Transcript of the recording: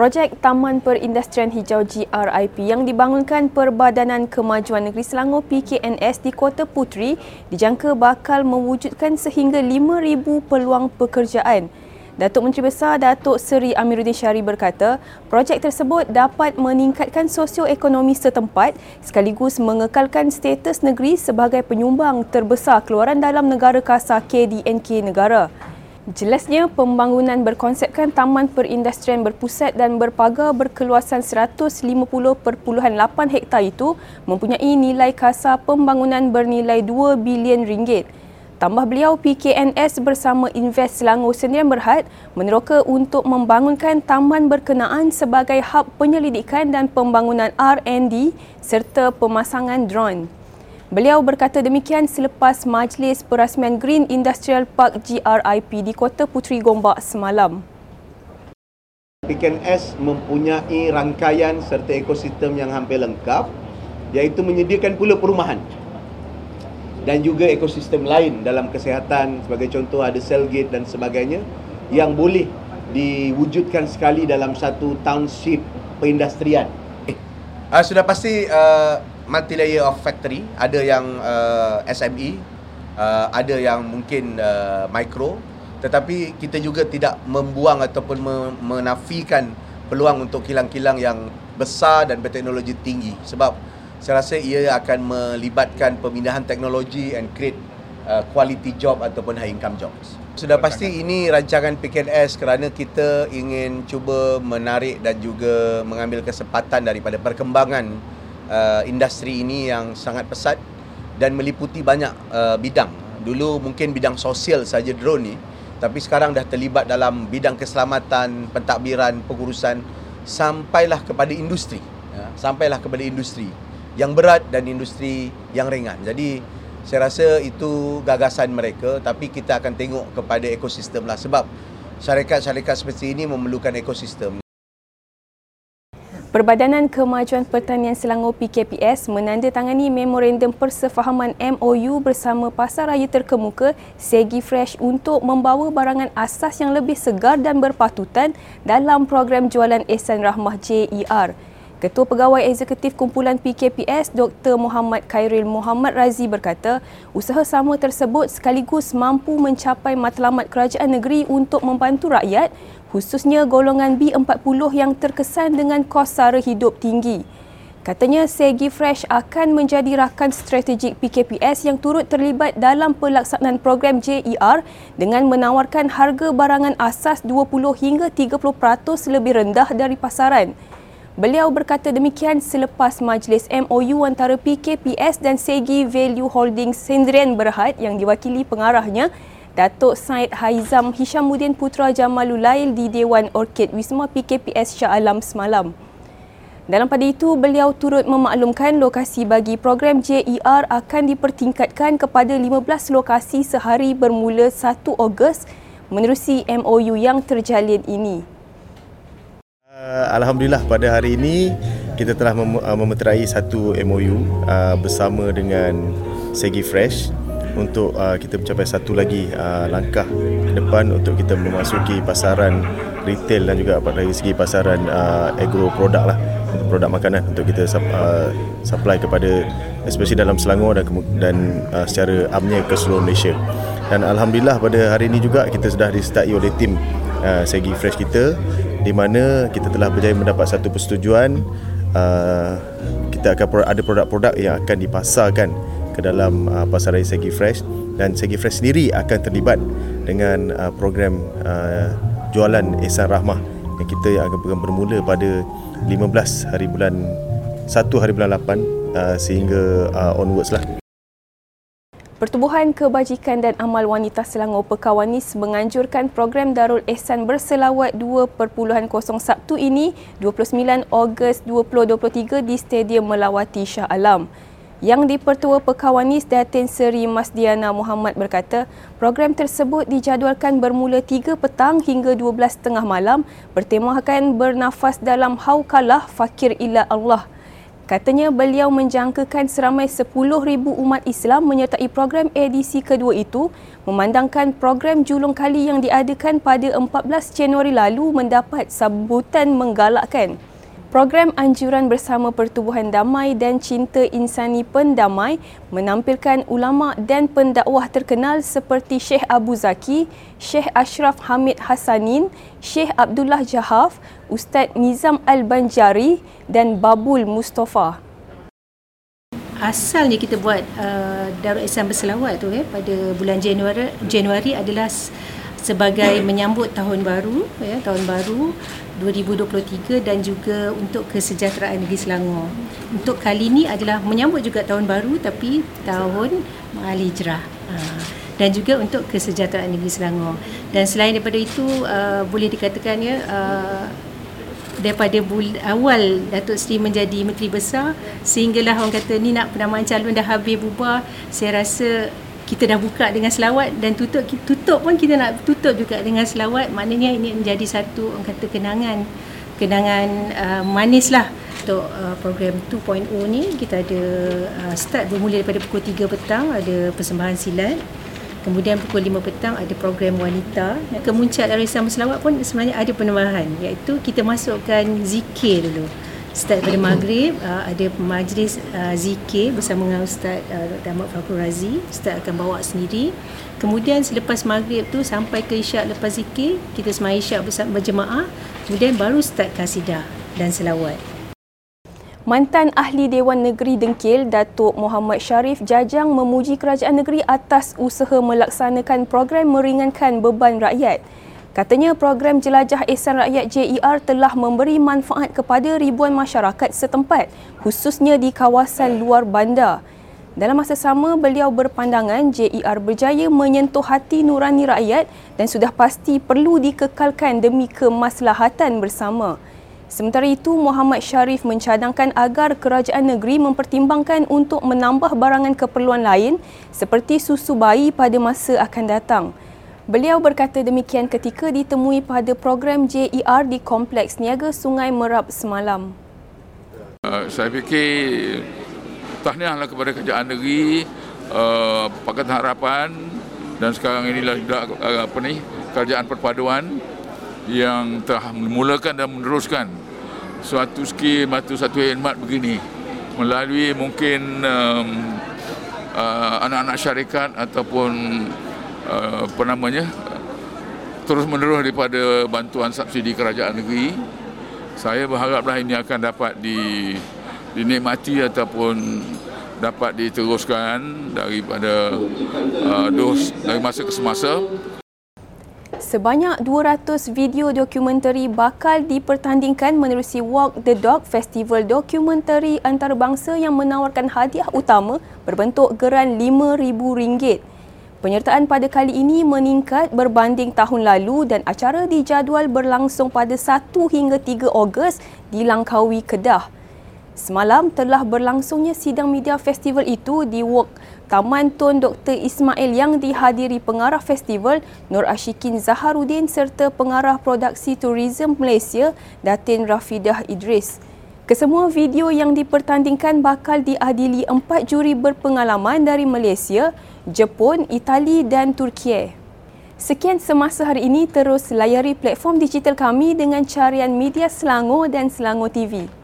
Projek Taman Perindustrian Hijau GRIP yang dibangunkan Perbadanan Kemajuan Negeri Selangor PKNS di Kota Puteri dijangka bakal mewujudkan sehingga 5,000 peluang pekerjaan. Datuk Menteri Besar Datuk Seri Amiruddin Syari berkata, projek tersebut dapat meningkatkan sosioekonomi setempat sekaligus mengekalkan status negeri sebagai penyumbang terbesar keluaran dalam negara kasar KDNK negara. Jelasnya, pembangunan berkonsepkan taman perindustrian berpusat dan berpagar berkeluasan 150.8 hektar itu mempunyai nilai kasar pembangunan bernilai 2 bilion ringgit. Tambah beliau, PKNS bersama Invest Selangor Sendirian Berhad meneroka untuk membangunkan taman berkenaan sebagai hub penyelidikan dan pembangunan R&D serta pemasangan drone. Beliau berkata demikian selepas majlis perasmian Green Industrial Park GRIP di Kota Puteri Gombak semalam. PKNS mempunyai rangkaian serta ekosistem yang hampir lengkap iaitu menyediakan pula perumahan dan juga ekosistem lain dalam kesihatan sebagai contoh ada cell gate dan sebagainya yang boleh diwujudkan sekali dalam satu township perindustrian. Uh, sudah pasti uh, multi layer of factory. Ada yang uh, SME uh, ada yang mungkin uh, micro. Tetapi kita juga tidak membuang ataupun menafikan peluang untuk kilang-kilang yang besar dan berteknologi tinggi. Sebab saya rasa ia akan melibatkan pemindahan teknologi and create uh, quality job ataupun high income jobs. Sudah pasti ini rancangan PKNS kerana kita ingin cuba menarik dan juga mengambil kesempatan daripada perkembangan uh, industri ini yang sangat pesat dan meliputi banyak uh, bidang. Dulu mungkin bidang sosial saja drone ni, tapi sekarang dah terlibat dalam bidang keselamatan, pentadbiran, pengurusan sampailah kepada industri. Ya, sampailah kepada industri yang berat dan industri yang ringan. Jadi saya rasa itu gagasan mereka tapi kita akan tengok kepada ekosistem lah sebab syarikat-syarikat seperti ini memerlukan ekosistem. Perbadanan Kemajuan Pertanian Selangor PKPS menandatangani memorandum persefahaman MOU bersama Pasar Raya Terkemuka Segi Fresh untuk membawa barangan asas yang lebih segar dan berpatutan dalam program jualan Ehsan Rahmah JER. Ketua Pegawai Eksekutif Kumpulan PKPS Dr. Muhammad Khairil Muhammad Razi berkata, usaha sama tersebut sekaligus mampu mencapai matlamat kerajaan negeri untuk membantu rakyat, khususnya golongan B40 yang terkesan dengan kos sara hidup tinggi. Katanya Segi Fresh akan menjadi rakan strategik PKPS yang turut terlibat dalam pelaksanaan program JER dengan menawarkan harga barangan asas 20 hingga 30% lebih rendah dari pasaran. Beliau berkata demikian selepas majlis MOU antara PKPS dan Segi Value Holdings Sendirian Berhad yang diwakili pengarahnya Datuk Said Haizam Hishamuddin Putra Jamalulail di Dewan Orkid Wisma PKPS Shah Alam semalam. Dalam pada itu, beliau turut memaklumkan lokasi bagi program JER akan dipertingkatkan kepada 15 lokasi sehari bermula 1 Ogos menerusi MOU yang terjalin ini. Uh, Alhamdulillah pada hari ini kita telah uh, memeterai satu MOU uh, bersama dengan Segi Fresh untuk uh, kita mencapai satu lagi uh, langkah ke depan untuk kita memasuki pasaran retail dan juga dari segi pasaran uh, agro produk lah produk makanan untuk kita uh, supply kepada especially dalam Selangor dan dan uh, secara amnya ke seluruh Malaysia. Dan alhamdulillah pada hari ini juga kita sudah disertai oleh tim uh, Segi Fresh kita di mana kita telah berjaya mendapat satu persetujuan uh, kita akan ada produk-produk yang akan dipasarkan ke dalam uh, pasaran Segi Fresh dan Segi Fresh sendiri akan terlibat dengan uh, program uh, jualan Ehsan Rahmah yang kita akan bermula pada 15 hari bulan 1 hari bulan 8 uh, sehingga uh, onwards lah. Pertubuhan Kebajikan dan Amal Wanita Selangor Pekawanis menganjurkan program Darul Ehsan Berselawat 2.0 Sabtu ini 29 Ogos 2023 di Stadium Melawati Shah Alam. Yang di-Pertua Pekawanis Datin Seri Masdiana Muhammad berkata, program tersebut dijadualkan bermula 3 petang hingga 12 tengah malam bertemakan bernafas dalam haukalah fakir ila Allah. Katanya beliau menjangkakan seramai 10,000 umat Islam menyertai program edisi kedua itu memandangkan program julung kali yang diadakan pada 14 Januari lalu mendapat sambutan menggalakkan. Program anjuran bersama Pertubuhan Damai dan Cinta Insani Pendamai menampilkan ulama dan pendakwah terkenal seperti Syekh Abu Zaki, Syekh Ashraf Hamid Hasanin, Syekh Abdullah Jahaf, Ustaz Nizam Al-Banjari dan Babul Mustafa. Asalnya kita buat uh, Darul Ihsan Berselawat tu eh, pada bulan Januari, Januari adalah sebagai menyambut tahun baru ya tahun baru 2023 dan juga untuk kesejahteraan negeri Selangor. Untuk kali ini adalah menyambut juga tahun baru tapi tahun Ma'al Hijrah. Ha. Dan juga untuk kesejahteraan negeri Selangor. Dan selain daripada itu uh, boleh dikatakan ya uh, daripada bul- awal Datuk Seri menjadi Menteri Besar sehinggalah orang kata ni nak penamaan calon dah habis bubar saya rasa kita dah buka dengan selawat dan tutup tutup pun kita nak tutup juga dengan selawat. Maknanya ini menjadi satu orang kata kenangan. Kenangan uh, manis lah untuk uh, program 2.0 ni kita ada uh, start bermula daripada pukul 3 petang ada persembahan silat. Kemudian pukul 5 petang ada program wanita. Kemuncak dari Islam Selawat pun sebenarnya ada penambahan iaitu kita masukkan zikir dulu start pada maghrib uh, ada majlis uh, zikir bersama dengan Ustaz uh, Dr. Ahmad Fakul Razi Ustaz akan bawa sendiri kemudian selepas maghrib tu sampai ke isyak lepas zikir kita semai isyak bersama berjemaah kemudian baru start kasidah dan selawat Mantan Ahli Dewan Negeri Dengkil, Datuk Muhammad Sharif Jajang memuji kerajaan negeri atas usaha melaksanakan program meringankan beban rakyat. Katanya program Jelajah Ehsan Rakyat JER telah memberi manfaat kepada ribuan masyarakat setempat, khususnya di kawasan luar bandar. Dalam masa sama, beliau berpandangan JER berjaya menyentuh hati nurani rakyat dan sudah pasti perlu dikekalkan demi kemaslahatan bersama. Sementara itu, Muhammad Sharif mencadangkan agar kerajaan negeri mempertimbangkan untuk menambah barangan keperluan lain seperti susu bayi pada masa akan datang. Beliau berkata demikian ketika ditemui pada program JER di Kompleks Niaga Sungai Merab semalam. Uh, saya fikir tahniahlah kepada kerajaan negeri, uh, Pakatan Harapan dan sekarang inilah uh, apa ni kerajaan perpaduan yang telah memulakan dan meneruskan suatu skim atau satu khidmat begini melalui mungkin um, uh, anak-anak syarikat ataupun Uh, apa namanya terus menerus daripada bantuan subsidi kerajaan negeri saya berharaplah ini akan dapat di dinikmati ataupun dapat diteruskan daripada uh, dos dari masa ke semasa Sebanyak 200 video dokumentari bakal dipertandingkan menerusi Walk the Dog Festival Dokumentari Antarabangsa yang menawarkan hadiah utama berbentuk geran RM5,000. Penyertaan pada kali ini meningkat berbanding tahun lalu dan acara dijadual berlangsung pada 1 hingga 3 Ogos di Langkawi, Kedah. Semalam telah berlangsungnya sidang media festival itu di Wok Taman Tun Dr. Ismail yang dihadiri pengarah festival Nur Ashikin Zaharuddin serta pengarah produksi Tourism Malaysia Datin Rafidah Idris. Kesemua video yang dipertandingkan bakal diadili empat juri berpengalaman dari Malaysia, Jepun, Itali dan Turki. Sekian semasa hari ini terus layari platform digital kami dengan carian media Selangor dan Selangor TV.